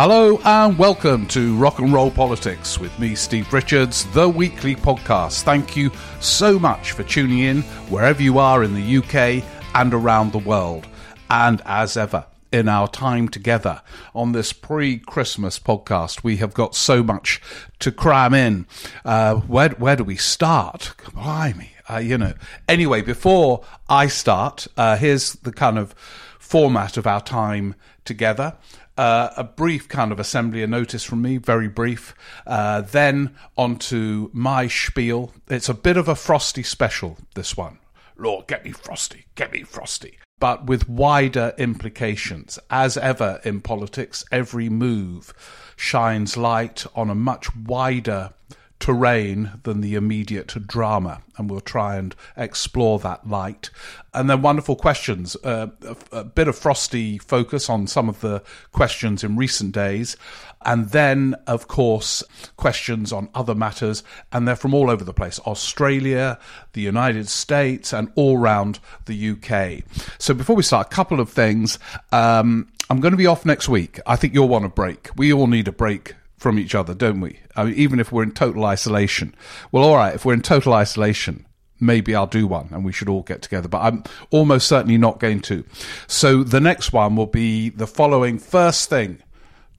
Hello and welcome to Rock and Roll Politics with me, Steve Richards, the weekly podcast. Thank you so much for tuning in wherever you are in the UK and around the world. And as ever, in our time together on this pre Christmas podcast. We have got so much to cram in. Uh, where, where do we start? Blimey. Uh, you know. Anyway, before I start, uh, here's the kind of format of our time together. Uh, a brief kind of assembly, a notice from me, very brief. Uh, then on to my spiel. It's a bit of a frosty special, this one. Lord, get me frosty, get me frosty. But with wider implications. As ever in politics, every move shines light on a much wider terrain than the immediate drama, and we'll try and explore that light. And then wonderful questions, uh, a, a, bit of frosty focus on some of the questions in recent days, and then, of course, questions on other matters, and they're from all over the place Australia, the United States, and all around the UK. So before we start, a couple of things. Um, I'm going to be off next week. I think you'll want a break. We all need a break from each other, don't we? I mean, even if we're in total isolation. Well, all right, if we're in total isolation, maybe I'll do one and we should all get together, but I'm almost certainly not going to. So the next one will be the following first thing,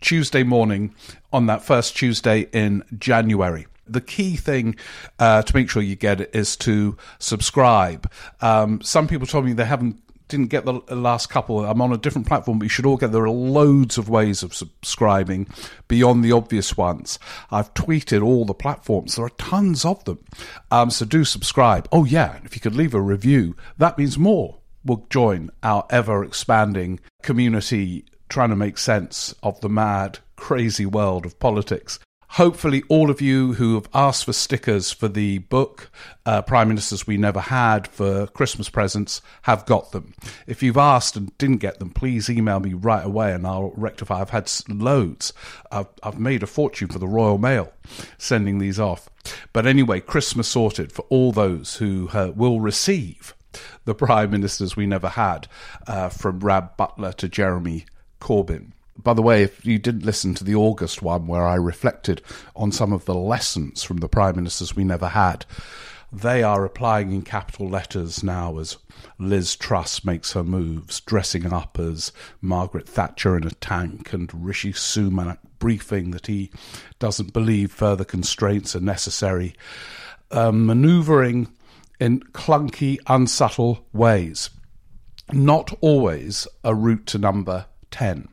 Tuesday morning on that first Tuesday in January the key thing uh, to make sure you get it is to subscribe. Um, some people told me they haven't didn't get the last couple. I'm on a different platform, but you should all get. There are loads of ways of subscribing beyond the obvious ones. I've tweeted all the platforms. There are tons of them. Um, so do subscribe. Oh yeah, if you could leave a review, that means more will join our ever expanding community trying to make sense of the mad, crazy world of politics. Hopefully, all of you who have asked for stickers for the book, uh, Prime Ministers We Never Had, for Christmas presents, have got them. If you've asked and didn't get them, please email me right away and I'll rectify. I've had loads. I've, I've made a fortune for the Royal Mail sending these off. But anyway, Christmas sorted for all those who uh, will receive the Prime Ministers We Never Had, uh, from Rab Butler to Jeremy Corbyn by the way, if you didn't listen to the August one where I reflected on some of the lessons from the prime ministers we never had, they are applying in capital letters now as Liz Truss makes her moves, dressing up as Margaret Thatcher in a tank, and Rishi Sunak briefing that he doesn't believe further constraints are necessary, um, manoeuvring in clunky, unsubtle ways. Not always a route to number 10.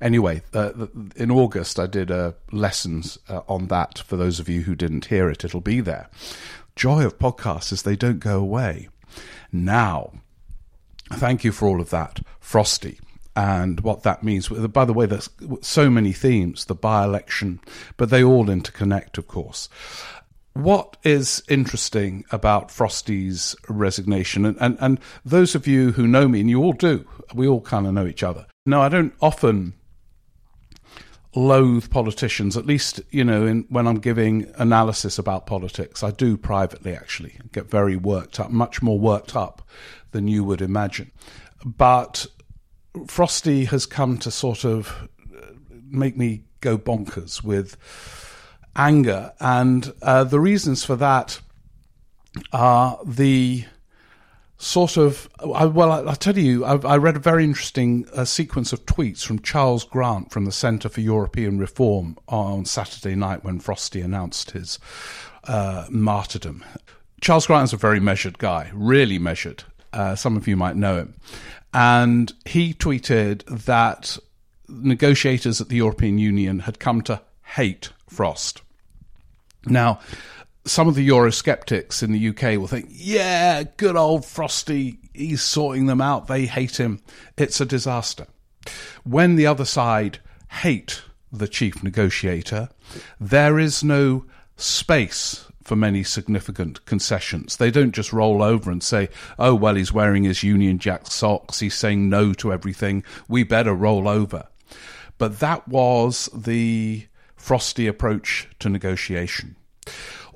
Anyway, uh, in August, I did uh, lessons uh, on that. For those of you who didn't hear it, it'll be there. Joy of podcasts is they don't go away. Now, thank you for all of that, Frosty and what that means. By the way, there's so many themes, the by election, but they all interconnect, of course. What is interesting about Frosty's resignation, and, and, and those of you who know me, and you all do, we all kind of know each other. No, I don't often loathe politicians, at least, you know, in, when I'm giving analysis about politics. I do privately, actually, get very worked up, much more worked up than you would imagine. But Frosty has come to sort of make me go bonkers with anger. And uh, the reasons for that are the sort of I, well I, will tell you I, I, read a very interesting uh, sequence of tweets from charles grant from the centre for european reform on saturday night when frosty announced his uh, martyrdom. Charles grant is a very measured guy really measured. Uh, some of you might know him. And he tweeted that negotiators at the european union had come to hate frost. Now some of the Eurosceptics in the UK will think, yeah, good old Frosty, he's sorting them out. They hate him. It's a disaster. When the other side hate the chief negotiator, there is no space for many significant concessions. They don't just roll over and say, oh, well, he's wearing his Union Jack socks, he's saying no to everything, we better roll over. But that was the frosty approach to negotiation.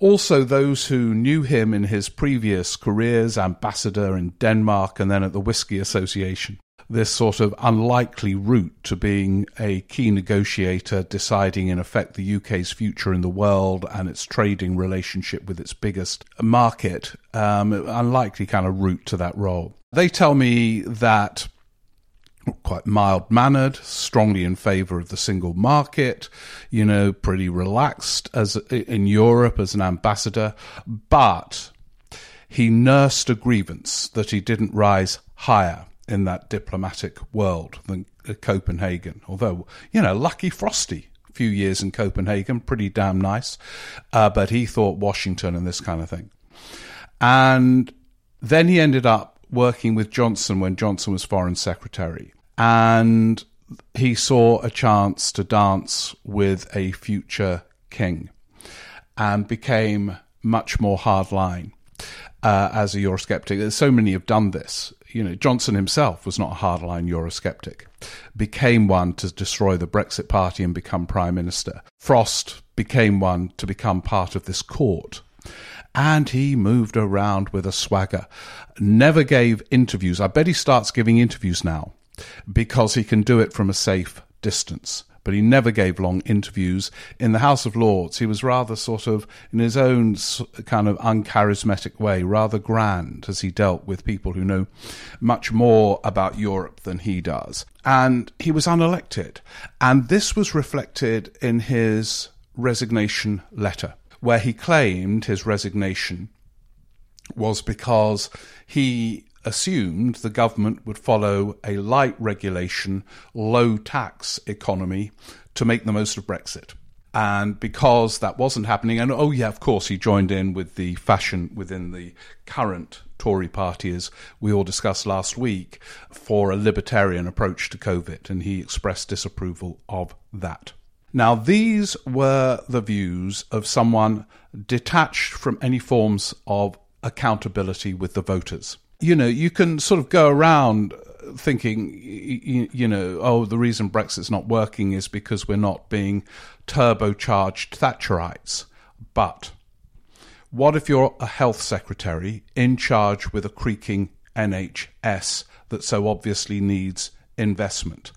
Also, those who knew him in his previous careers, ambassador in Denmark and then at the Whisky Association, this sort of unlikely route to being a key negotiator, deciding in effect the UK's future in the world and its trading relationship with its biggest market, um, unlikely kind of route to that role. They tell me that quite mild mannered, strongly in favour of the single market, you know, pretty relaxed as in Europe as an ambassador, but he nursed a grievance that he didn't rise higher in that diplomatic world than Copenhagen. Although, you know, lucky Frosty. A few years in Copenhagen, pretty damn nice. Uh, but he thought Washington and this kind of thing. And then he ended up working with Johnson when Johnson was foreign secretary and he saw a chance to dance with a future king and became much more hardline uh, as a Eurosceptic. There's so many have done this. You know, Johnson himself was not a hardline Eurosceptic, became one to destroy the Brexit Party and become Prime Minister. Frost became one to become part of this court. And he moved around with a swagger. Never gave interviews. I bet he starts giving interviews now because he can do it from a safe distance. But he never gave long interviews. In the House of Lords, he was rather sort of, in his own kind of uncharismatic way, rather grand as he dealt with people who know much more about Europe than he does. And he was unelected. And this was reflected in his resignation letter, where he claimed his resignation was because he assumed the government would follow a light regulation, low tax economy to make the most of Brexit. And because that wasn't happening, and oh, yeah, of course, he joined in with the fashion within the current Tory party, as we all discussed last week, for a libertarian approach to COVID, and he expressed disapproval of that. Now, these were the views of someone detached from any forms of accountability with the voters you know, you can sort of go around thinking, you, know, oh, the reason Brexit's not working is because we're not being turbocharged Thatcherites. But what if you're a health secretary in charge with a creaking NHS that so obviously needs investment?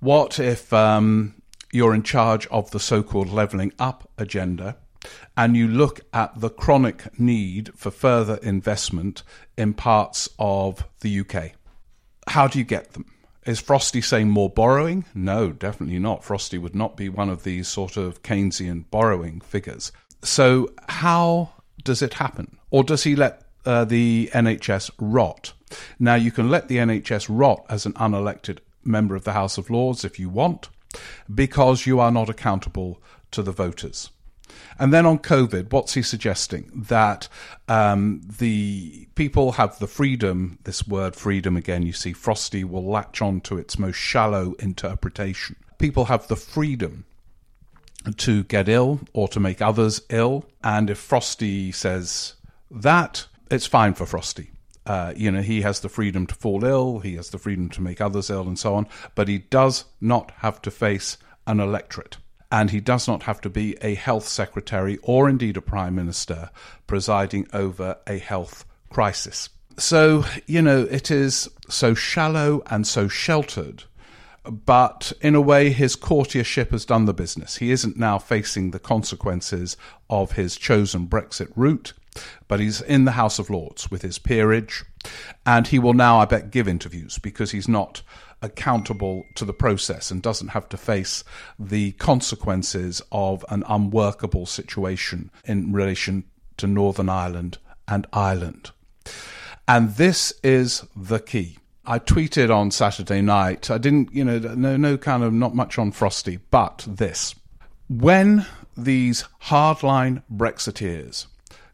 What if um, you're in charge of the so called levelling up agenda? and you look at the chronic need for further investment in parts of the UK. How do you get them? Is Frosty saying more borrowing? No, definitely not. Frosty would not be one of these sort of Keynesian borrowing figures. So, how does it happen? Or does he let uh, the NHS rot? Now, you can let the NHS rot as an unelected member of the House of Lords if you want, because you are not accountable to the voters. And then on COVID, what's he suggesting? That um, the people have the freedom, this word freedom again, you see, Frosty will latch on to its most shallow interpretation. People have the freedom to get ill or to make others ill. And if Frosty says that, it's fine for Frosty. Uh, you know, he has the freedom to fall ill, he has the freedom to make others ill, and so on, but he does not have to face an electorate. And he does not have to be a health secretary or indeed a prime minister presiding over a health crisis. So, you know, it is so shallow and so sheltered but in a way, his courtiership has done the business. He isn't now facing the consequences of his chosen Brexit route, but he's in the House of Lords with his peerage, and he will now, I bet, give interviews because he's not accountable to the process and doesn't have to face the consequences of an unworkable situation in relation to Northern Ireland and Ireland. And this is the key. I tweeted on Saturday night. I didn't, you know, no, no kind of not much on Frosty, but this. When these hardline Brexiteers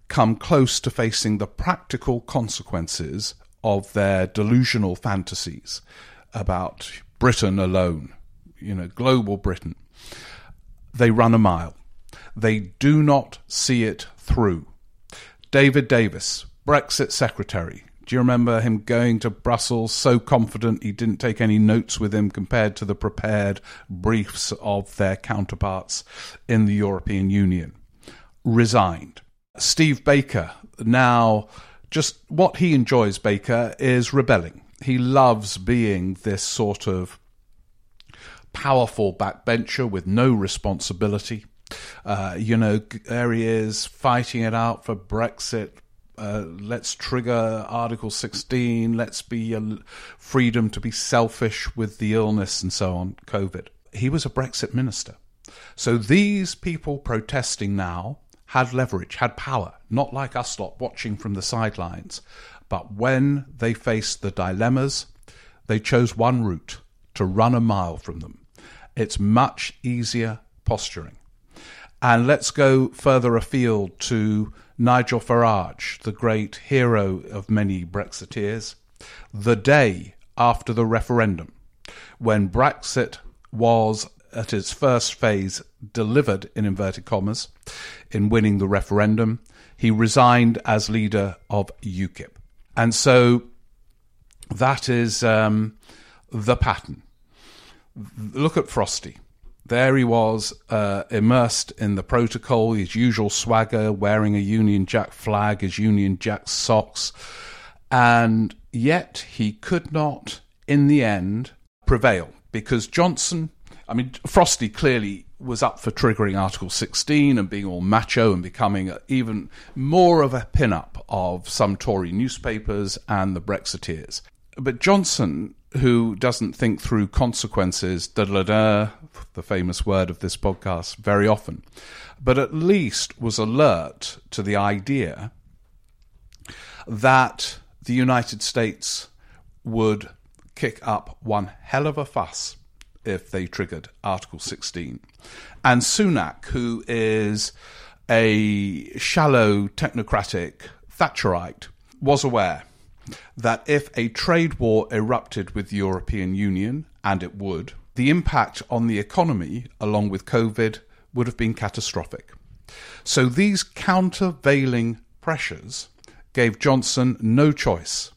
come close to facing the practical consequences of their delusional fantasies about Britain alone, you know, global Britain, they run a mile. They do not see it through. David Davis, Brexit Secretary, do you remember him going to Brussels so confident he didn't take any notes with him compared to the prepared briefs of their counterparts in the European Union? Resigned. Steve Baker, now just what he enjoys, Baker, is rebelling. He loves being this sort of powerful backbencher with no responsibility. Uh, you know, there he is fighting it out for Brexit, uh, let's trigger Article 16, let's be freedom to be selfish with the illness and so on, COVID. He was a Brexit minister. So these people protesting now had leverage, had power, not like us lot watching from the sidelines. But when they faced the dilemmas, they chose one route to run a mile from them. It's much easier posturing. And let's go further afield to Nigel Farage, the great hero of many Brexiteers, the day after the referendum, when Brexit was at its first phase delivered in inverted commas in winning the referendum, he resigned as leader of UKIP. And so that is um, the pattern. Look at Frosty. There he was, uh, immersed in the protocol, his usual swagger, wearing a Union Jack flag, his Union Jack socks, and yet he could not, in the end, prevail because Johnson, I mean, Frosty clearly was up for triggering Article 16 and being all macho and becoming even more of a pin-up of some Tory newspapers and the Brexiteers. But Johnson who doesn't think through consequences, the famous word of this podcast, very often, but at least was alert to the idea that the United States would kick up one hell of a fuss if they triggered Article 16. And Sunak, who is a shallow technocratic Thatcherite, was aware that if a trade war erupted with the European Union, and it would, the impact on the economy, along with COVID, would have been catastrophic. So these countervailing pressures gave Johnson no choice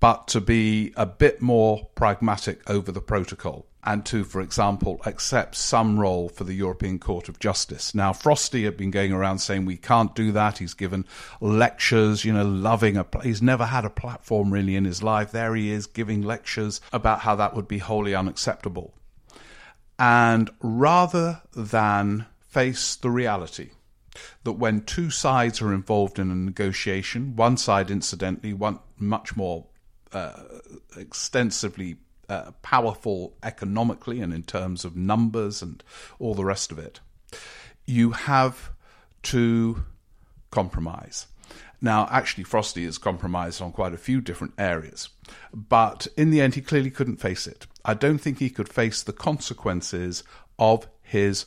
but to be a bit more pragmatic over the protocol and to, for example, accept some role for the European Court of Justice. Now, Frosty had been going around saying we can't do that. He's given lectures, you know, loving a. He's never had a platform really in his life. There he is giving lectures about how that would be wholly unacceptable. And rather than face the reality that when two sides are involved in a negotiation, one side, incidentally, one much more uh, extensively uh, powerful economically and in terms of numbers and all the rest of it, you have to compromise. Now, actually, Frosty has compromised on quite a few different areas, but in the end, he clearly couldn't face it. I don't think he could face the consequences of his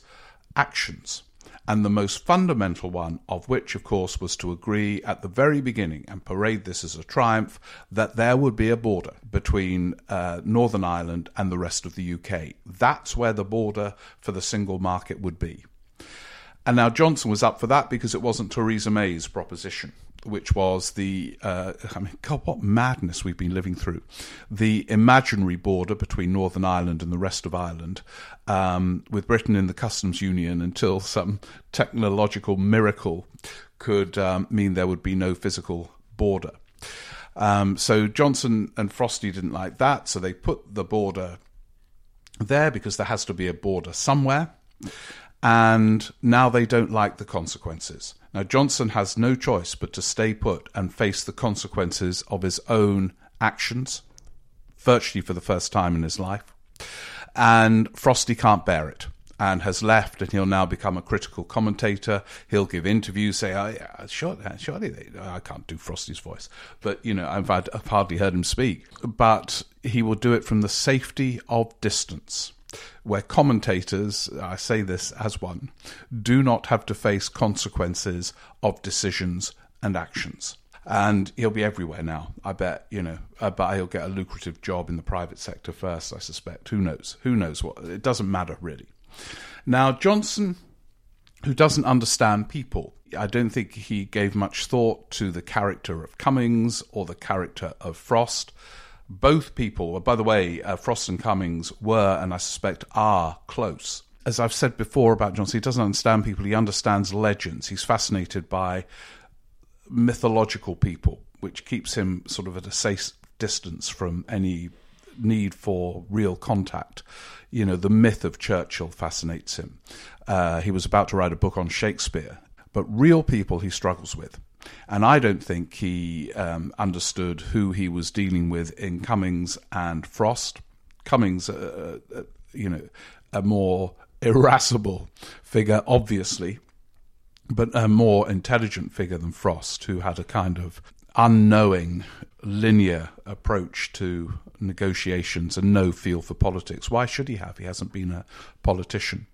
actions and the most fundamental one of which, of course, was to agree at the very beginning and parade this as a triumph that there would be a border between uh, Northern Ireland and the rest of the UK. That's where the border for the single market would be. And now Johnson was up for that because it wasn't Theresa May's proposition, which was the, uh, I mean, God, what madness we've been living through. The imaginary border between Northern Ireland and the rest of Ireland, um, with Britain in the customs union until some technological miracle could um, mean there would be no physical border. Um, so Johnson and Frosty didn't like that, so they put the border there because there has to be a border somewhere. And now they don't like the consequences. Now, Johnson has no choice but to stay put and face the consequences of his own actions, virtually for the first time in his life. And Frosty can't bear it and has left, and he'll now become a critical commentator. He'll give interviews, say, oh, yeah, surely, surely they, I can't do Frosty's voice, but you know, I've, I've hardly heard him speak. But he will do it from the safety of distance where commentators, I say this as one, do not have to face consequences of decisions and actions. And he'll be everywhere now, I bet, you know. Uh, but he'll get a lucrative job in the private sector first, I suspect. Who knows? Who knows what? It doesn't matter, really. Now, Johnson, who doesn't understand people, I don't think he gave much thought to the character of Cummings or the character of Frost. Both people, by the way, uh, Frost and Cummings were, and I suspect are, close. As I've said before about Johnson, he doesn't understand people, he understands legends. He's fascinated by mythological people, which keeps him sort of at a safe distance from any need for real contact. You know, the myth of Churchill fascinates him. Uh, he was about to write a book on Shakespeare, but real people he struggles with. And I don't think he um, understood who he was dealing with in Cummings and Frost. Cummings, uh, uh, you know, a more irascible figure, obviously, but a more intelligent figure than Frost, who had a kind of unknowing, linear approach to negotiations and no feel for politics. Why should he have? He hasn't been a politician.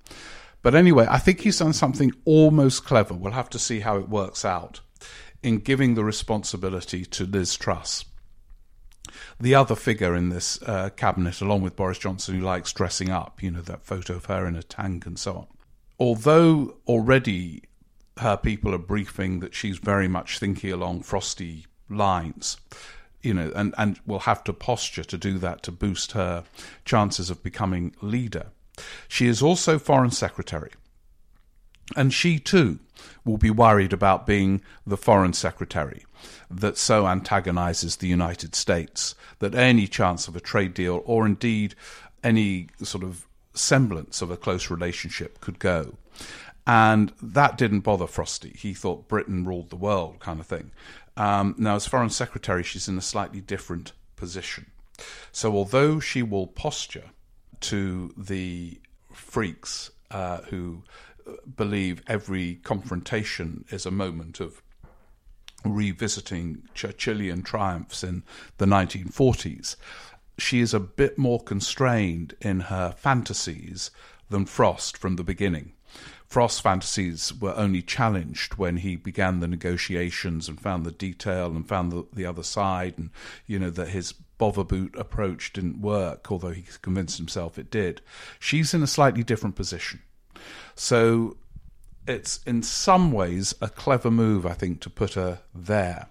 But anyway, I think he's done something almost clever. We'll have to see how it works out in giving the responsibility to Liz Truss. The other figure in this uh, cabinet, along with Boris Johnson, who likes dressing up, you know, that photo of her in a tank and so on. Although already her people are briefing that she's very much thinking along frosty lines, you know, and, and will have to posture to do that to boost her chances of becoming leader. She is also Foreign Secretary. And she too will be worried about being the Foreign Secretary that so antagonizes the United States that any chance of a trade deal, or indeed any sort of semblance of a close relationship, could go. And that didn't bother Frosty. He thought Britain ruled the world, kind of thing. Um, now, as Foreign Secretary, she's in a slightly different position. So, although she will posture to the freaks uh, who believe every confrontation is a moment of revisiting Churchillian triumphs in the 1940s, she is a bit more constrained in her fantasies than Frost from the beginning. Frost's fantasies were only challenged when he began the negotiations and found the detail and found the, the other side, and you know that his boverboot approach didn't work, although he convinced himself it did. She's in a slightly different position. So it's in some ways a clever move, I think, to put her there.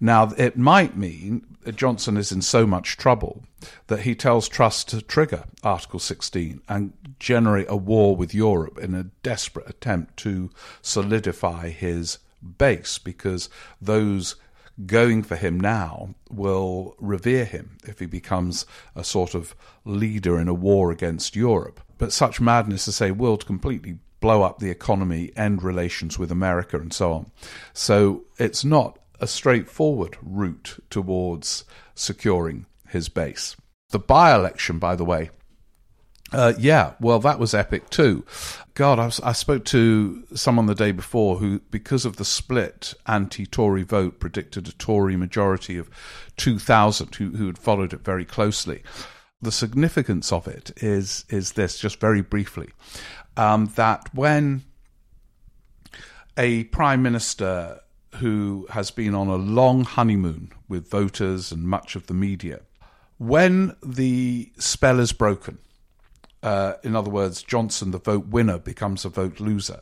Now, it might mean that Johnson is in so much trouble that he tells Truss to trigger Article 16 and generate a war with Europe in a desperate attempt to solidify his base because those going for him now will revere him if he becomes a sort of leader in a war against Europe. But such madness to say will completely blow up the economy, end relations with America, and so on. So it's not a straightforward route towards securing his base. The by election, by the way, uh, yeah, well, that was epic too. God, I, was, I, spoke to someone the day before who, because of the split anti Tory vote, predicted a Tory majority of 2,000 who, who had followed it very closely. The significance of it is, is this, just very briefly, um, that when a prime minister who has been on a long honeymoon with voters and much of the media. When the spell is broken, uh, in other words, Johnson, the vote winner, becomes a vote loser,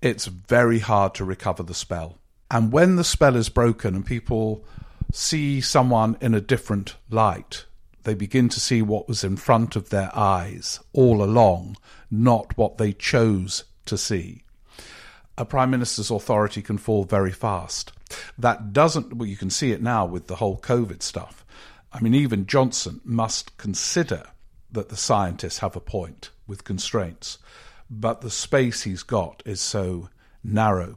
it's very hard to recover the spell. And when the spell is broken and people see someone in a different light, they begin to see what was in front of their eyes all along, not what they chose to see. A prime minister's authority can fall very fast. That doesn't, well, you can see it now with the whole COVID stuff. I mean, even Johnson must consider that the scientists have a point with constraints, but the space he's got is so narrow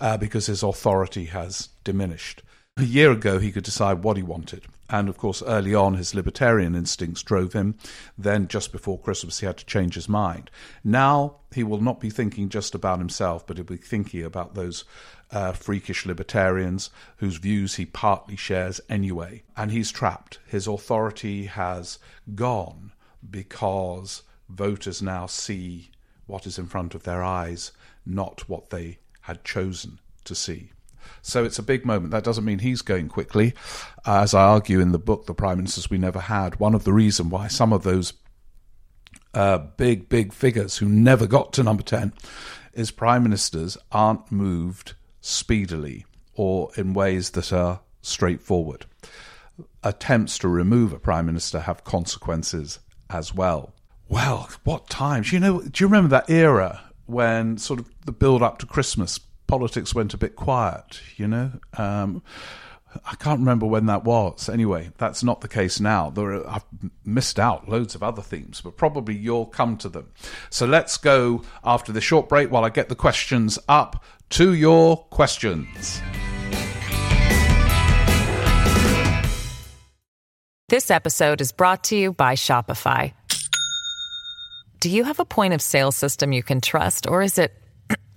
uh, because his authority has diminished. A year ago, he could decide what he wanted. And of course, early on, his libertarian instincts drove him. Then, just before Christmas, he had to change his mind. Now, he will not be thinking just about himself, but he'll be thinking about those uh, freakish libertarians whose views he partly shares anyway. And he's trapped. His authority has gone because voters now see what is in front of their eyes, not what they had chosen to see. So it's a big moment. That doesn't mean he's going quickly. Uh, as I argue in the book, The Prime Ministers We Never Had, one of the reasons why some of those uh, big, big figures who never got to number 10 is prime ministers aren't moved speedily or in ways that are straightforward. Attempts to remove a prime minister have consequences as well. Well, what times? You know, do you remember that era when sort of the build up to Christmas politics went a bit quiet, you know. Um, I can't remember when that was. Anyway, that's not the case now. There are, I've missed out loads of other themes, but probably you'll come to them. So let's go after the short break while I get the questions up to your questions. This episode is brought to you by Shopify. Do you have a point of sale system you can trust, or is it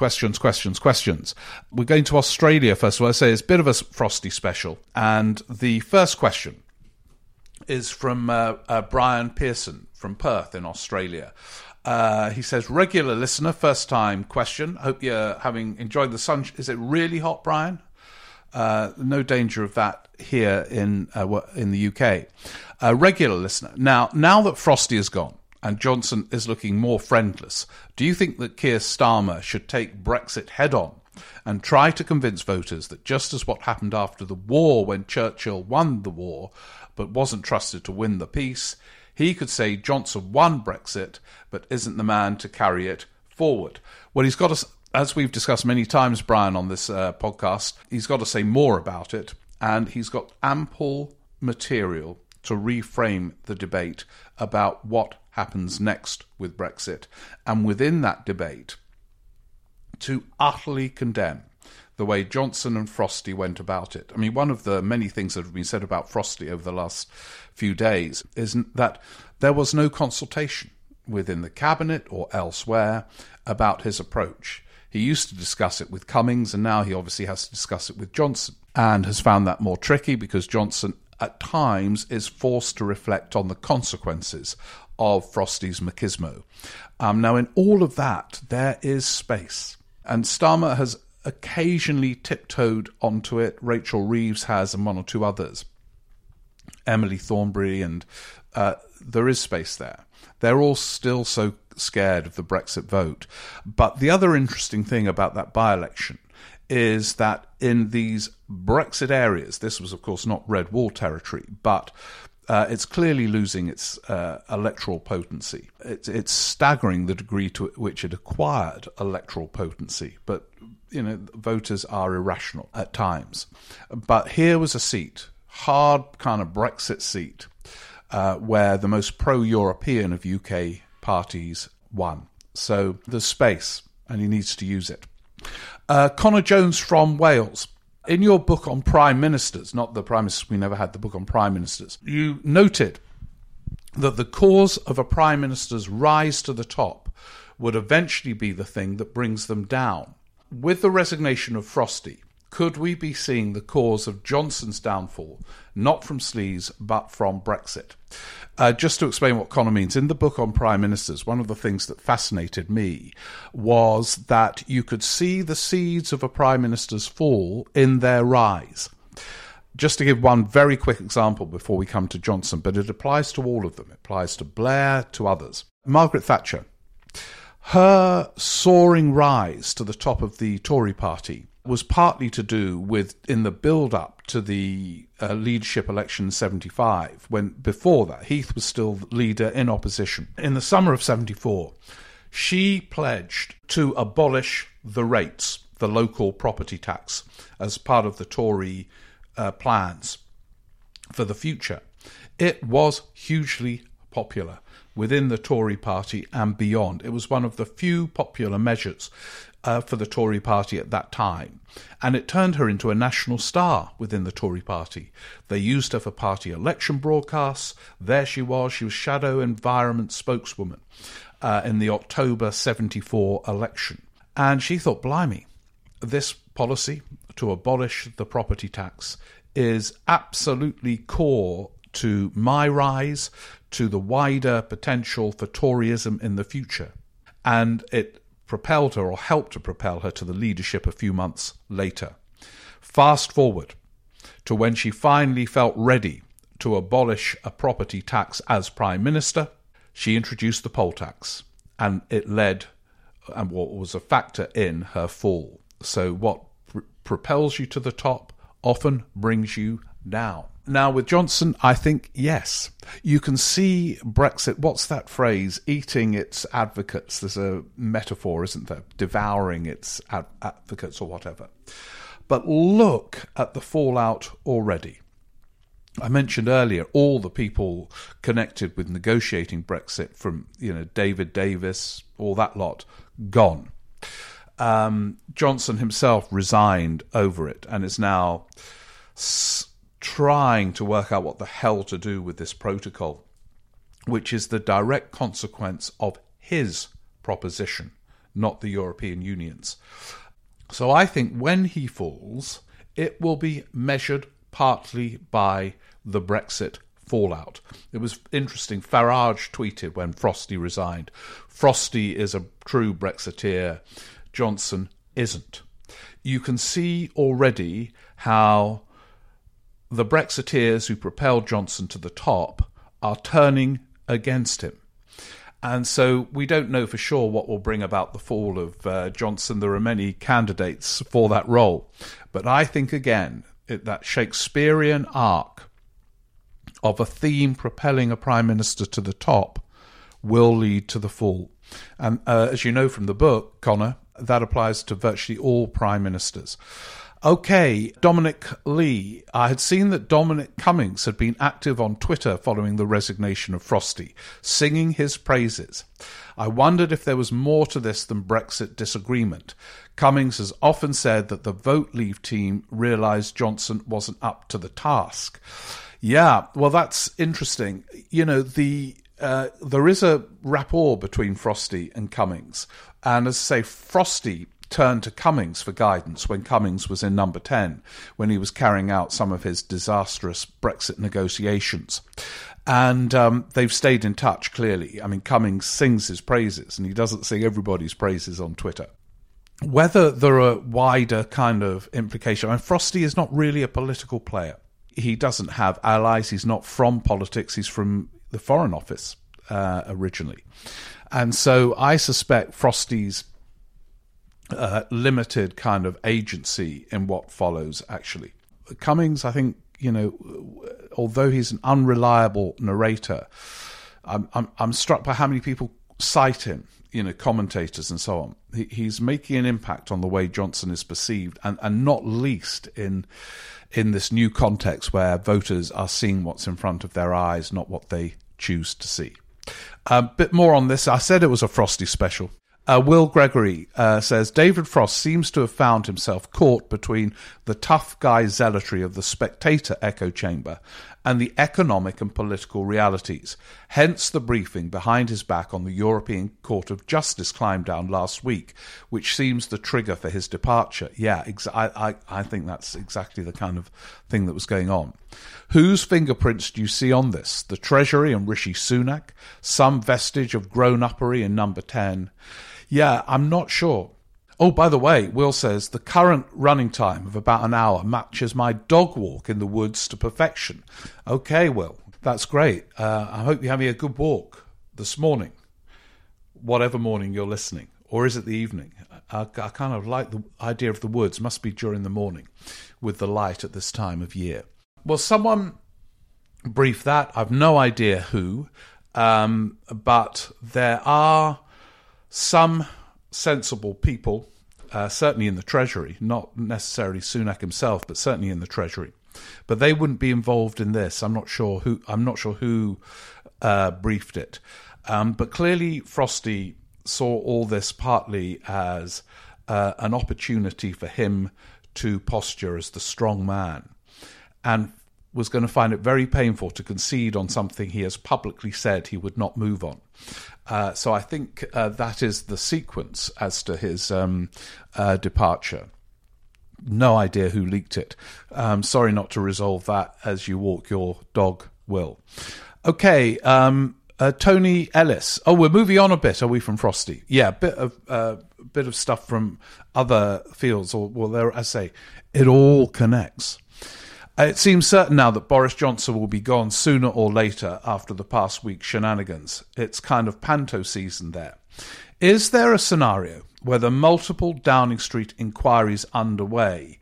questions, questions, questions. We're going to Australia first of all. I say it's a bit of a frosty special. And the first question is from uh, uh, Brian Pearson from Perth in Australia. Uh, he says, regular listener, first time question. Hope you're having enjoyed the sun. Is it really hot, Brian? Uh, no danger of that here in uh, in the UK. A regular listener. Now, now that Frosty is gone, and Johnson is looking more friendless, do you think that Keir Starmer should take Brexit head on and try to convince voters that just as what happened after the war when Churchill won the war but wasn't trusted to win the peace, he could say Johnson won Brexit but isn't the man to carry it forward? Well, he's got to, as we've discussed many times, Brian, on this uh, podcast, he's got to say more about it and he's got ample material to reframe the debate about what happens next with Brexit, and within that debate, to utterly condemn the way Johnson and Frosty went about it. I mean, one of the many things that have been said about Frosty over the last few days is that there was no consultation within the cabinet or elsewhere about his approach. He used to discuss it with Cummings, and now he obviously has to discuss it with Johnson, and has found that more tricky because Johnson at times is forced to reflect on the consequences of Frosty's machismo. Um, now, in all of that, there is space. And Starmer has occasionally tiptoed onto it. Rachel Reeves has, and one or two others. Emily Thornberry, and uh, there is space there. They're all still so scared of the Brexit vote. But the other interesting thing about that by election is that in these Brexit areas, this was, of course, not red wall territory, but uh, it's clearly losing its uh, electoral potency. It's, it's staggering the degree to which it acquired electoral potency, but you know voters are irrational at times. But here was a seat, hard kind of Brexit seat, uh, where the most pro-European of UK parties won. So there's space, and he needs to use it. Uh, Connor Jones from Wales in your book on prime ministers, not the prime ministers we never had, the book on prime ministers, you noted that the cause of a prime minister's rise to the top would eventually be the thing that brings them down. with the resignation of Frosty, could we be seeing the cause of Johnson's downfall, not from sleaze, but from Brexit? Uh, just to explain what Connor means, in the book on prime ministers, one of the things that fascinated me was that you could see the seeds of a prime minister's fall in their rise. Just to give one very quick example before we come to Johnson, but it applies to all of them. It applies to Blair, to others. Margaret Thatcher. Her soaring rise to the top of the Tory party was partly to do with in the build up to the uh, leadership election 75 when before that Heath was still leader in opposition. In the summer of 74 she pledged to abolish the rates the local property tax as part of the Tory uh, plans for the future. It was hugely popular within the Tory party and beyond. It was one of the few popular measures uh, for the Tory party at that time. And it turned her into a national star within the Tory party. They used her for party election broadcasts. There she was. She was shadow environment spokeswoman uh, in the October 74 election. And she thought, blimey, this policy to abolish the property tax is absolutely core to my rise, to the wider potential for Toryism in the future. And it propelled her or helped to propel her to the leadership a few months later. Fast forward to when she finally felt ready to abolish a property tax as Prime Minister, she introduced the poll tax, and it led and what was a factor in her fall. So, what pr- propels you to the top often brings you down. Now, with Johnson, I think yes. You can see Brexit, what's that phrase? Eating its advocates. There's a metaphor, isn't there? Devouring its ad- advocates or whatever. But look at the fallout already. I mentioned earlier all the people connected with negotiating Brexit, from you know David Davis, all that lot, gone. Um, Johnson himself resigned over it and is now trying to work out what the hell to do with this protocol, which is the direct consequence of his proposition, not the European Union's. So I think when he falls, it will be measured partly by the Brexit fallout. It was interesting. Farage tweeted when Frosty resigned Frosty is a true Brexiteer, Johnson isn't. You can see already how the Brexiteers who propelled Johnson to the top are turning against him. And so we don't know for sure what will bring about the fall of uh, Johnson. There are many candidates for that role. But I think, again, it, that Shakespearean arc of a theme propelling a prime minister to the top will lead to the fall. And uh, as you know from the book, Connor, that applies to virtually all prime ministers. Okay, Dominic Lee. I had seen that Dominic Cummings had been active on Twitter following the resignation of Frosty, singing his praises. I wondered if there was more to this than Brexit disagreement. Cummings has often said that the Vote Leave team realised Johnson wasn't up to the task. Yeah, well, that's interesting. You know, the uh, there is a rapport between Frosty and Cummings. And as I say, Frosty turned to Cummings for guidance when Cummings was in number 10, when he was carrying out some of his disastrous Brexit negotiations. And um, they've stayed in touch, clearly. I mean, Cummings sings his praises, and he doesn't sing everybody's praises on Twitter. Whether there are wider kind of implications, I mean, Frosty is not really a political player. He doesn't have allies. He's not from politics. He's from the Foreign Office uh, originally. And so I suspect Frosty's uh, limited kind of agency in what follows, actually. Cummings, I think, you know, although he's an unreliable narrator, I'm, I'm, I'm struck by how many people cite him, you know, commentators and so on. He, he's making an impact on the way Johnson is perceived, and, and not least in in this new context where voters are seeing what's in front of their eyes, not what they choose to see. A bit more on this. I said it was a Frosty special. Uh, Will Gregory uh, says David Frost seems to have found himself caught between the tough guy zealotry of the spectator echo chamber and the economic and political realities. Hence the briefing behind his back on the European Court of Justice climb down last week, which seems the trigger for his departure. Yeah, ex- I, I, I think that's exactly the kind of thing that was going on. Whose fingerprints do you see on this? The Treasury and Rishi Sunak? Some vestige of grown uppery in number 10? Yeah, I'm not sure. Oh, by the way, Will says the current running time of about an hour matches my dog walk in the woods to perfection. Okay, Will, that's great. Uh, I hope you're having a good walk this morning, whatever morning you're listening, or is it the evening? I, I kind of like the idea of the woods. Must be during the morning with the light at this time of year. Well, someone briefed that. I've no idea who, um, but there are some sensible people, uh, certainly in the Treasury, not necessarily Sunak himself, but certainly in the Treasury. But they wouldn't be involved in this. I'm not sure who. I'm not sure who uh, briefed it. Um, but clearly, Frosty saw all this partly as uh, an opportunity for him to posture as the strong man, and was going to find it very painful to concede on something he has publicly said he would not move on. Uh, so I think uh, that is the sequence as to his um, uh, departure. No idea who leaked it. Um, sorry not to resolve that as you walk your dog, Will. Okay, um, uh, Tony Ellis. Oh, we're moving on a bit. Are we from Frosty? Yeah, bit of uh, bit of stuff from other fields. Or well, there I say, it all connects. Uh, it seems certain now that Boris Johnson will be gone sooner or later after the past week's shenanigans. It's kind of panto season there. Is there a scenario where the multiple Downing Street inquiries underway,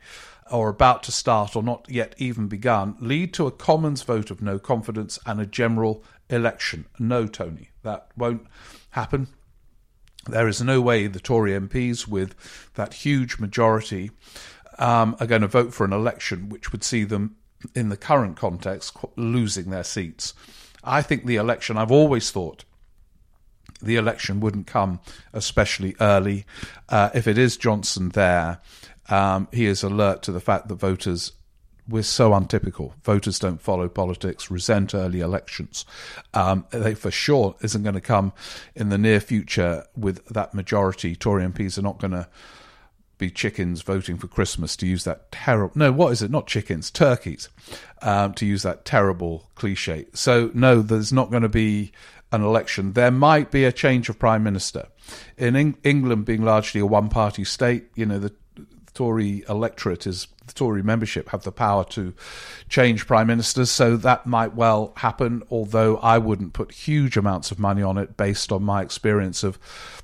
or about to start, or not yet even begun, lead to a Commons vote of no confidence and a general election? No, Tony, that won't happen. There is no way the Tory MPs, with that huge majority, um, are going to vote for an election which would see them, in the current context, losing their seats. I think the election, I've always thought, the election wouldn't come especially early. Uh, if it is Johnson there, um, he is alert to the fact that voters we're so untypical. Voters don't follow politics, resent early elections. Um, they for sure isn't going to come in the near future with that majority. Tory MPs are not going to be chickens voting for Christmas to use that terrible. No, what is it? Not chickens, turkeys, um, to use that terrible cliche. So, no, there's not going to be an election. There might be a change of prime minister. In Eng- England, being largely a one party state, you know, the Tory electorate is the Tory membership have the power to change prime ministers, so that might well happen. Although I wouldn't put huge amounts of money on it, based on my experience of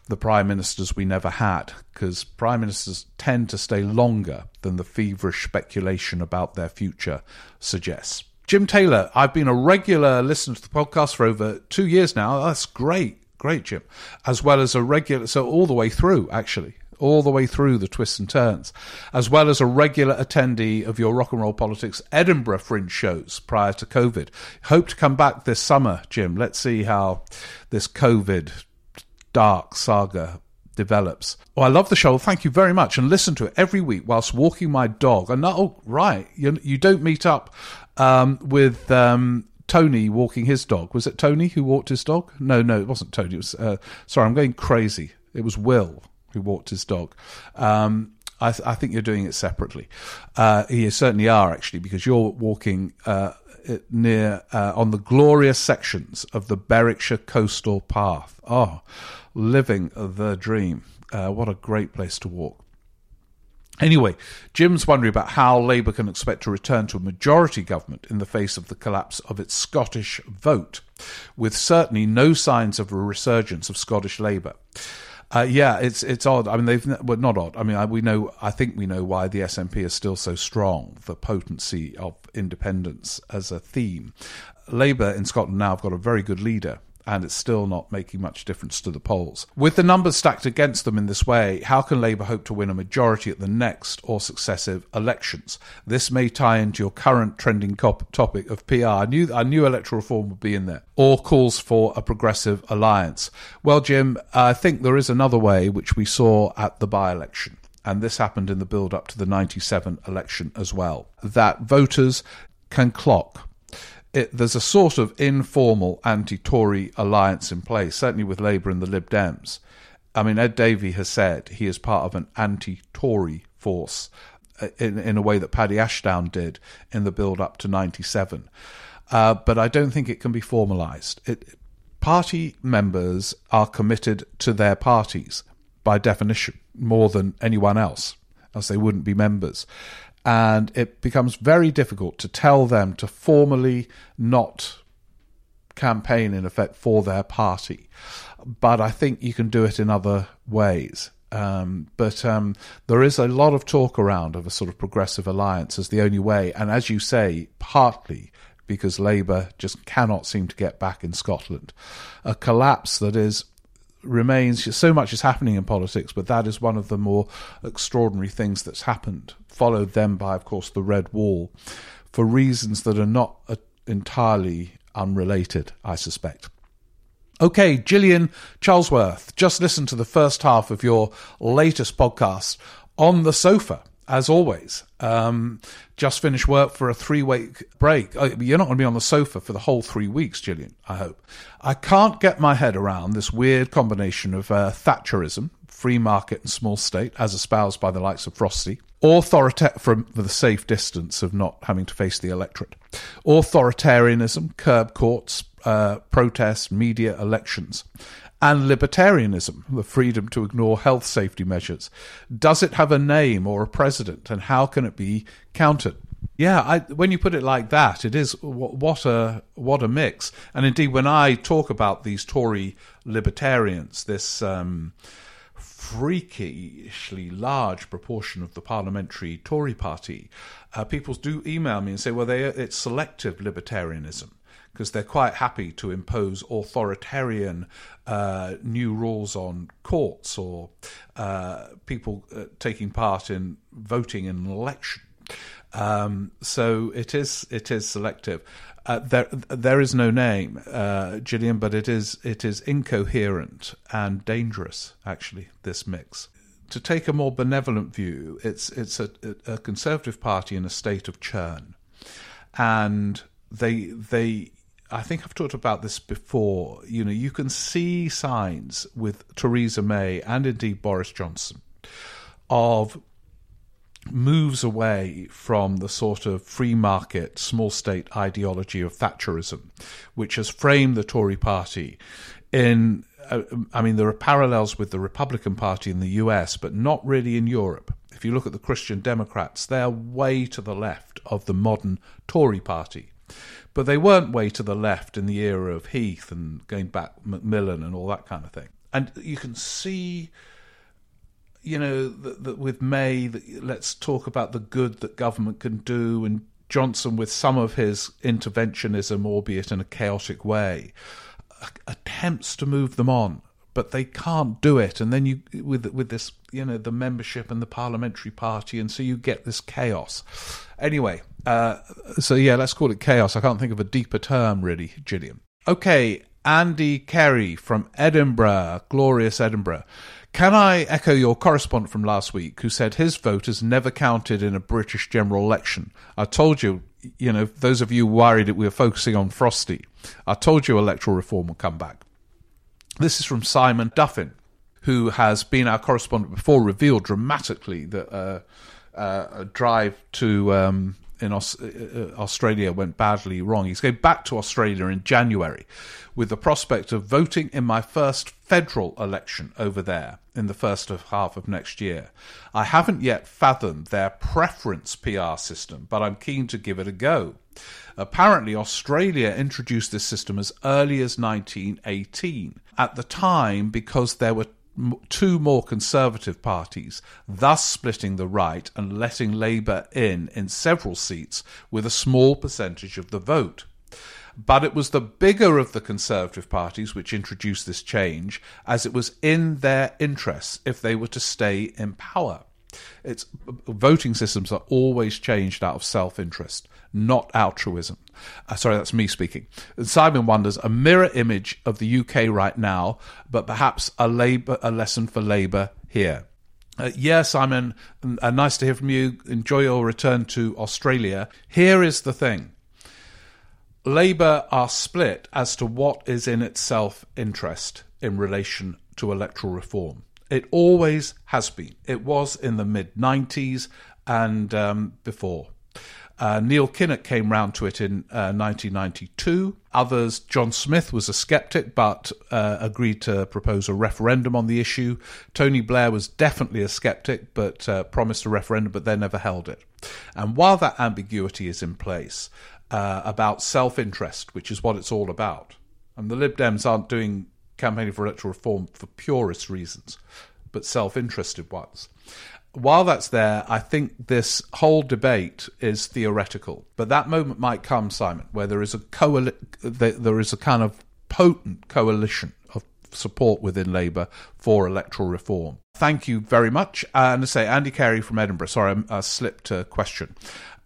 the prime ministers we never had, because prime ministers tend to stay longer than the feverish speculation about their future suggests. Jim Taylor, I've been a regular listener to the podcast for over two years now. That's great. Great, Jim. As well as a regular, so all the way through, actually all the way through the twists and turns, as well as a regular attendee of your Rock and Roll Politics Edinburgh Fringe shows prior to COVID. Hope to come back this summer, Jim. Let's see how this COVID dark saga develops. Oh, I love the show. Thank you very much. And listen to it every week whilst walking my dog. And oh, right, you, you don't meet up um, with um, Tony walking his dog. Was it Tony who walked his dog? No, no, it wasn't Tony. It was uh, sorry, I'm going crazy. It was Will who walked his dog. Um, I, th- I, think you're doing it separately. Uh, you certainly are actually, because you're walking uh, near uh, on the glorious sections of the Berwickshire coastal path. Oh, living the dream! Uh, what a great place to walk. Anyway, Jim's wondering about how Labour can expect to return to a majority government in the face of the collapse of its Scottish vote, with certainly no signs of a resurgence of Scottish Labour. Uh, yeah, it's it's odd. I mean, they've well, not odd. I mean, I, we know. I think we know why the SNP is still so strong. The potency of independence as a theme. Labour in Scotland now have got a very good leader and it's still not making much difference to the polls. With the numbers stacked against them in this way, how can Labour hope to win a majority at the next or successive elections? This may tie into your current trending cop- topic of PR. I knew, I knew electoral reform would be in there, or calls for a progressive alliance. Well, Jim, I think there is another way which we saw at the by election. And this happened in the build up to the 97 election as well. That voters can clock it, there's a sort of informal anti-Tory alliance in place, certainly with Labour and the Lib Dems. I mean, Ed Davey has said he is part of an anti-Tory force uh, in, in a way that Paddy Ashdown did in the build up to 97. Uh, but I don't think it can be formalised. Party members are committed to their parties by definition more than anyone else, else they wouldn't be members and it becomes very difficult to tell them to formally not campaign in effect for their party. But I think you can do it in other ways. Um, but um, there is a lot of talk around of a sort of progressive alliance as the only way, and as you say, partly because Labour just cannot seem to get back in Scotland. A collapse that is remains so much is happening in politics, but that is one of the more extraordinary things that's happened. Followed then by, of course, the Red Wall, for reasons that are not uh, entirely unrelated, I suspect. Okay, Gillian Charlesworth, just listen to the first half of your latest podcast on the sofa as always. Um, just finished work for a three week break. Uh, you're not going to be on the sofa for the whole three weeks, Gillian, I hope. I can't get my head around this weird combination of uh, Thatcherism, free market and small state, as espoused by the likes of Frosty, authorita- from the safe distance of not having to face the electorate, authoritarianism, curb courts, uh, protests, media, elections and libertarianism, the freedom to ignore health safety measures. Does it have a name or a president, and how can it be countered? Yeah, I, when you put it like that, it is what a what a mix. And indeed, when I talk about these Tory libertarians, this um, freakishly large proportion of the parliamentary Tory party, uh, people do email me and say, "Well, they, it's selective libertarianism." Because they're quite happy to impose authoritarian uh, new rules on courts or uh, people uh, taking part in voting in an election. Um, so it is it is selective. Uh, there there is no name, uh, Gillian, but it is it is incoherent and dangerous. Actually, this mix. To take a more benevolent view, it's it's a, a conservative party in a state of churn, and they they I think I've talked about this before. You know, you can see signs with Theresa May and indeed Boris Johnson of moves away from the sort of free market, small state ideology of Thatcherism, which has framed the Tory party in. Uh, I mean, there are parallels with the Republican Party in the US, but not really in Europe. If you look at the Christian Democrats, they're way to the left of the modern Tory party. But they weren't way to the left in the era of Heath and going back Macmillan and all that kind of thing. And you can see, you know, that, that with May, that let's talk about the good that government can do, and Johnson with some of his interventionism, albeit in a chaotic way, attempts to move them on but they can't do it. And then you with with this, you know, the membership and the parliamentary party, and so you get this chaos. Anyway, uh, so yeah, let's call it chaos. I can't think of a deeper term, really, Gillian. Okay, Andy Kerry from Edinburgh, glorious Edinburgh. Can I echo your correspondent from last week who said his vote has never counted in a British general election? I told you, you know, those of you worried that we were focusing on Frosty, I told you electoral reform would come back. This is from Simon Duffin, who has been our correspondent before, revealed dramatically that uh, uh, a drive to um, in Aus- uh, uh, Australia went badly wrong. He's going back to Australia in January with the prospect of voting in my first federal election over there in the first half of next year. I haven't yet fathomed their preference PR system, but I'm keen to give it a go. Apparently, Australia introduced this system as early as 1918. At the time, because there were two more conservative parties, thus splitting the right and letting Labour in in several seats with a small percentage of the vote. But it was the bigger of the conservative parties which introduced this change, as it was in their interests if they were to stay in power. It's voting systems are always changed out of self-interest, not altruism. Uh, sorry, that's me speaking. Simon wonders a mirror image of the UK right now, but perhaps a labor a lesson for Labour here. Uh, yeah, Simon, uh, nice to hear from you. Enjoy your return to Australia. Here is the thing. Labour are split as to what is in its self interest in relation to electoral reform. It always has been. It was in the mid 90s and um, before. Uh, Neil Kinnock came round to it in uh, 1992. Others, John Smith was a skeptic but uh, agreed to propose a referendum on the issue. Tony Blair was definitely a skeptic but uh, promised a referendum, but they never held it. And while that ambiguity is in place uh, about self interest, which is what it's all about, and the Lib Dems aren't doing campaigning for electoral reform for purist reasons, but self interested ones while that's there, I think this whole debate is theoretical. But that moment might come, Simon, where there is a there is a kind of potent coalition of support within Labour for electoral reform. Thank you very much. And to say, Andy Carey from Edinburgh. Sorry, I slipped a question.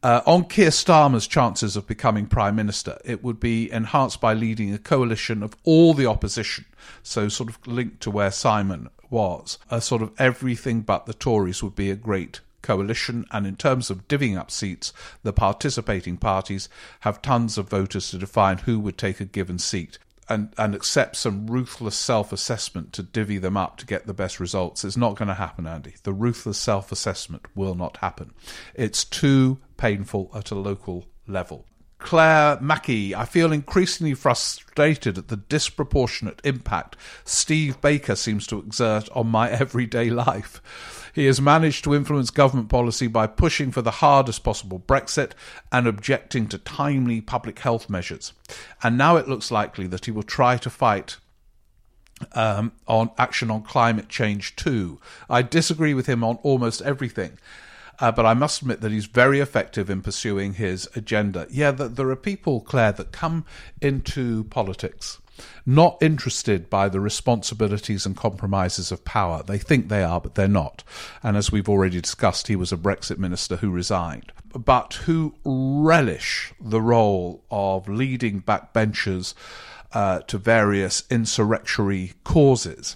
Uh, on Keir Starmer's chances of becoming Prime Minister, it would be enhanced by leading a coalition of all the opposition, so sort of linked to where Simon was a sort of everything but the Tories would be a great coalition, and in terms of divvying up seats, the participating parties have tons of voters to define who would take a given seat. And, and accept some ruthless self assessment to divvy them up to get the best results. It's not going to happen, Andy. The ruthless self assessment will not happen. It's too painful at a local level. Claire Mackey, I feel increasingly frustrated at the disproportionate impact Steve Baker seems to exert on my everyday life. He has managed to influence government policy by pushing for the hardest possible Brexit and objecting to timely public health measures. And now it looks likely that he will try to fight um, on action on climate change too. I disagree with him on almost everything. Uh, but I must admit that he's very effective in pursuing his agenda. Yeah, there are people, Claire, that come into politics not interested by the responsibilities and compromises of power. They think they are, but they're not. And as we've already discussed, he was a Brexit minister who resigned, but who relish the role of leading backbenchers uh, to various insurrectionary causes.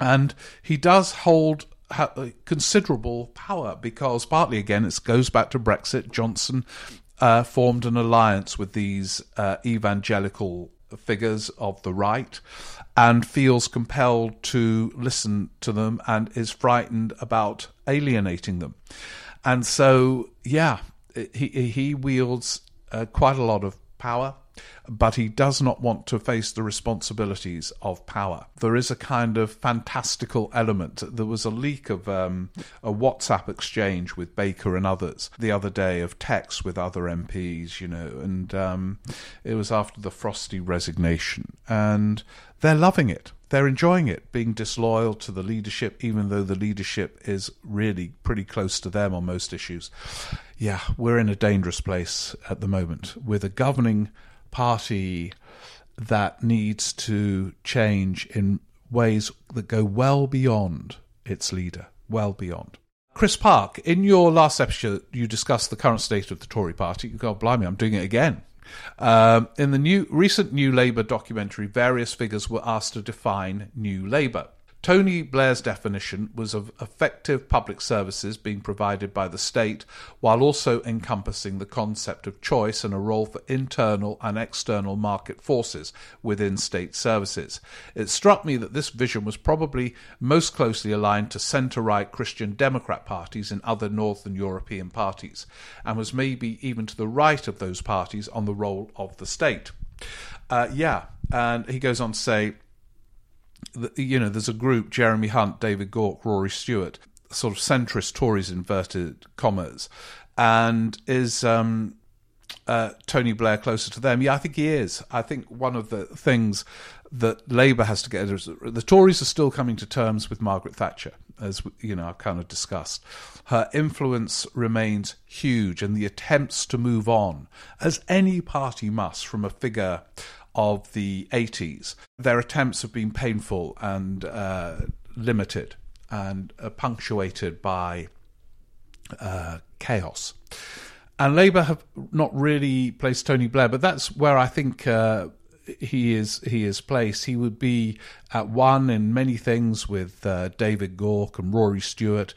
And he does hold considerable power because partly again it goes back to Brexit. Johnson uh, formed an alliance with these uh, evangelical figures of the right and feels compelled to listen to them and is frightened about alienating them. And so, yeah, he he wields uh, quite a lot of power but he does not want to face the responsibilities of power. There is a kind of fantastical element. There was a leak of um, a WhatsApp exchange with Baker and others the other day of texts with other MPs, you know, and um, it was after the Frosty resignation. And they're loving it. They're enjoying it, being disloyal to the leadership, even though the leadership is really pretty close to them on most issues. Yeah, we're in a dangerous place at the moment with a governing party that needs to change in ways that go well beyond its leader, well beyond. Chris Park, in your last episode, you discussed the current state of the Tory party. God blimey, I'm doing it again. Um, in the new recent New Labour documentary, various figures were asked to define New Labour. Tony Blair's definition was of effective public services being provided by the state while also encompassing the concept of choice and a role for internal and external market forces within state services. It struck me that this vision was probably most closely aligned to centre right Christian Democrat parties in other Northern European parties, and was maybe even to the right of those parties on the role of the state. Uh, yeah, and he goes on to say, you know, there's a group, Jeremy Hunt, David Gauke, Rory Stewart, sort of centrist Tories, inverted commas, and is um, uh, Tony Blair closer to them? Yeah, I think he is. I think one of the things that Labour has to get is the Tories are still coming to terms with Margaret Thatcher, as you know, I've kind of discussed. Her influence remains huge, and the attempts to move on, as any party must, from a figure of the 80s. Their attempts have been painful and uh, limited and uh, punctuated by uh, chaos. And Labour have not really placed Tony Blair, but that's where I think uh, he is he is placed. He would be at one in many things with uh, David Gauke and Rory Stewart,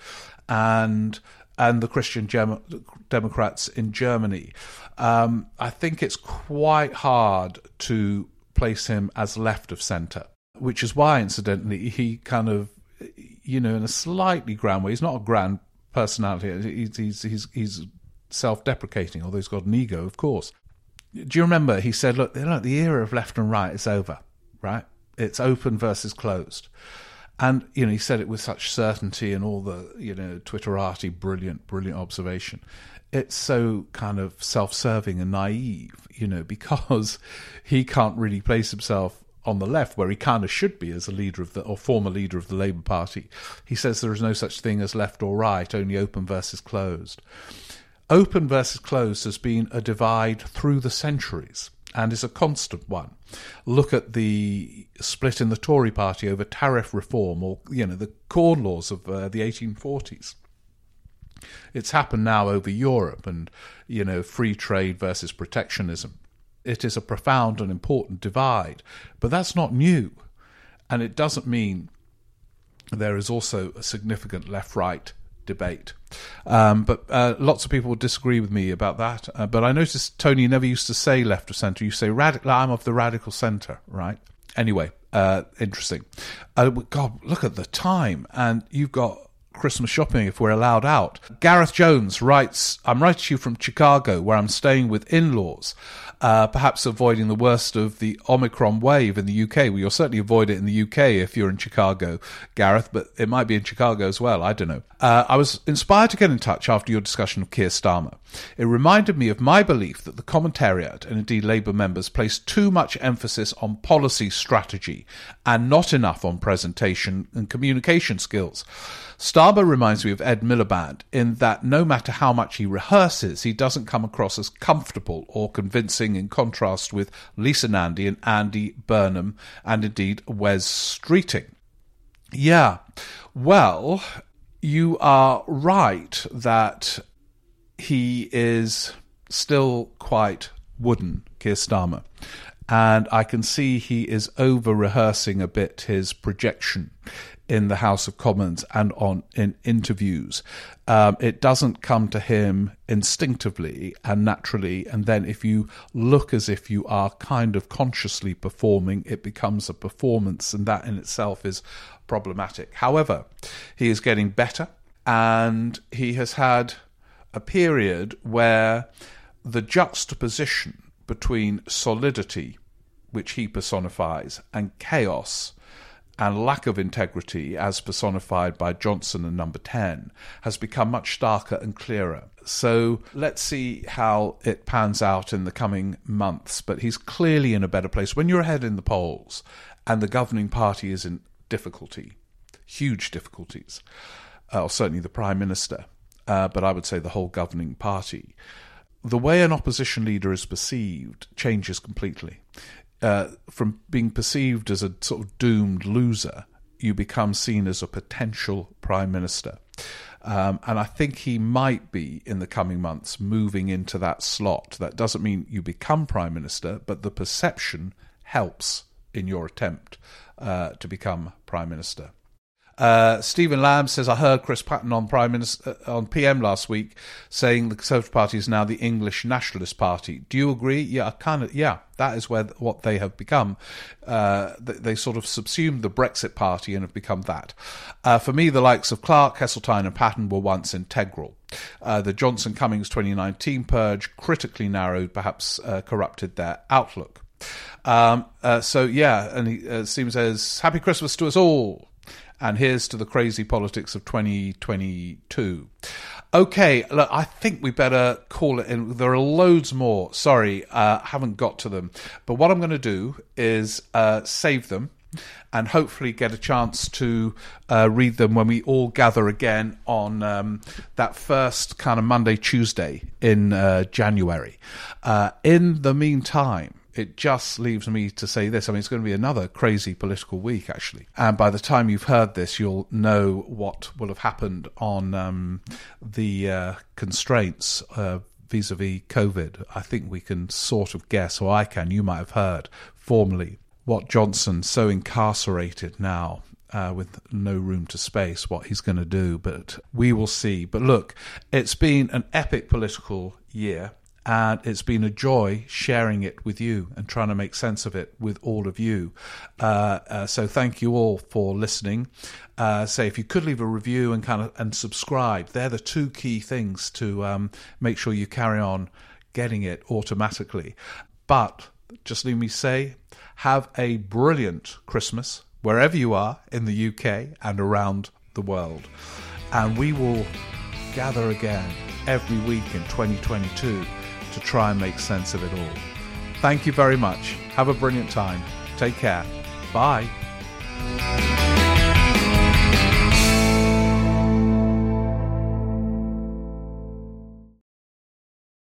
and and the Christian Gem- Democrats in Germany. Um, I think it's quite hard to place him as left of centre, which is why, incidentally, he kind of, you know, in a slightly grand way, he's not a grand personality. He's he's he's, he's self-deprecating, although he's got an ego, of course. Do you remember he said, "Look, look, the era of left and right is over, right? It's open versus closed." And you know, he said it with such certainty and all the you know Twitterati brilliant, brilliant observation. It's so kind of self-serving and naive, you know, because he can't really place himself on the left, where he kind of should be as a leader of the or former leader of the Labour Party. He says there is no such thing as left or right, only open versus closed. Open versus closed has been a divide through the centuries and is a constant one. Look at the split in the Tory party over tariff reform or, you know, the Corn Laws of uh, the 1840s. It's happened now over Europe and, you know, free trade versus protectionism. It is a profound and important divide, but that's not new. And it doesn't mean there is also a significant left right debate. Um, but uh, lots of people disagree with me about that. Uh, but I noticed Tony never used to say left of centre. You say radical. I'm of the radical centre, right? Anyway, uh, interesting. Uh, God, look at the time, and you've got Christmas shopping if we're allowed out. Gareth Jones writes, I'm writing to you from Chicago, where I'm staying with in laws uh, perhaps avoiding the worst of the Omicron wave in the UK. Well, you'll certainly avoid it in the UK if you're in Chicago, Gareth, but it might be in Chicago as well. I don't know. Uh, I was inspired to get in touch after your discussion of Keir Starmer. It reminded me of my belief that the commentariat and indeed Labour members place too much emphasis on policy strategy and not enough on presentation and communication skills. Starmer reminds me of Ed Miliband in that no matter how much he rehearses, he doesn't come across as comfortable or convincing in contrast with Lisa Nandy and Andy Burnham and indeed Wes Streeting. Yeah, well, you are right that he is still quite wooden, Keir Starmer. And I can see he is over rehearsing a bit his projection in the House of Commons and on in interviews. Um, it doesn't come to him instinctively and naturally, and then if you look as if you are kind of consciously performing, it becomes a performance, and that in itself is problematic. However, he is getting better, and he has had a period where the juxtaposition between solidity, which he personifies, and chaos and lack of integrity, as personified by Johnson and Number 10, has become much starker and clearer. So let's see how it pans out in the coming months. But he's clearly in a better place. When you're ahead in the polls and the governing party is in difficulty, huge difficulties, uh, or certainly the Prime Minister, uh, but I would say the whole governing party, the way an opposition leader is perceived changes completely uh, from being perceived as a sort of doomed loser, you become seen as a potential prime minister. Um, and I think he might be in the coming months moving into that slot. That doesn't mean you become prime minister, but the perception helps in your attempt uh, to become prime minister. Uh, Stephen Lamb says, I heard Chris Patten on Prime Minister uh, on PM last week saying the Conservative Party is now the English Nationalist Party. Do you agree? Yeah, kind of. Yeah, that is where what they have become. Uh, they, they, sort of subsumed the Brexit Party and have become that. Uh, for me, the likes of Clark, Heseltine, and Patten were once integral. Uh, the Johnson Cummings 2019 purge critically narrowed, perhaps corrupted their outlook. Um, so yeah, and he, uh, Stephen says, "Happy Christmas to us all." And here's to the crazy politics of 2022. Okay, look, I think we better call it in. There are loads more. Sorry, uh, haven't got to them. But what I'm going to do is uh, save them and hopefully get a chance to uh, read them when we all gather again on um, that first kind of Monday, Tuesday in uh, January. Uh, in the meantime, it just leaves me to say this. I mean, it's going to be another crazy political week, actually. And by the time you've heard this, you'll know what will have happened on um, the uh, constraints vis a vis COVID. I think we can sort of guess, or I can, you might have heard formally, what Johnson, so incarcerated now, uh, with no room to space what he's going to do, but we will see. But look, it's been an epic political year and it's been a joy sharing it with you and trying to make sense of it with all of you. Uh, uh, so thank you all for listening. Uh, say if you could leave a review and kind of and subscribe, they're the two key things to um, make sure you carry on getting it automatically. But just let me say, have a brilliant Christmas wherever you are in the UK and around the world, and we will gather again every week in 2022 to try and make sense of it all. Thank you very much. Have a brilliant time. Take care. Bye.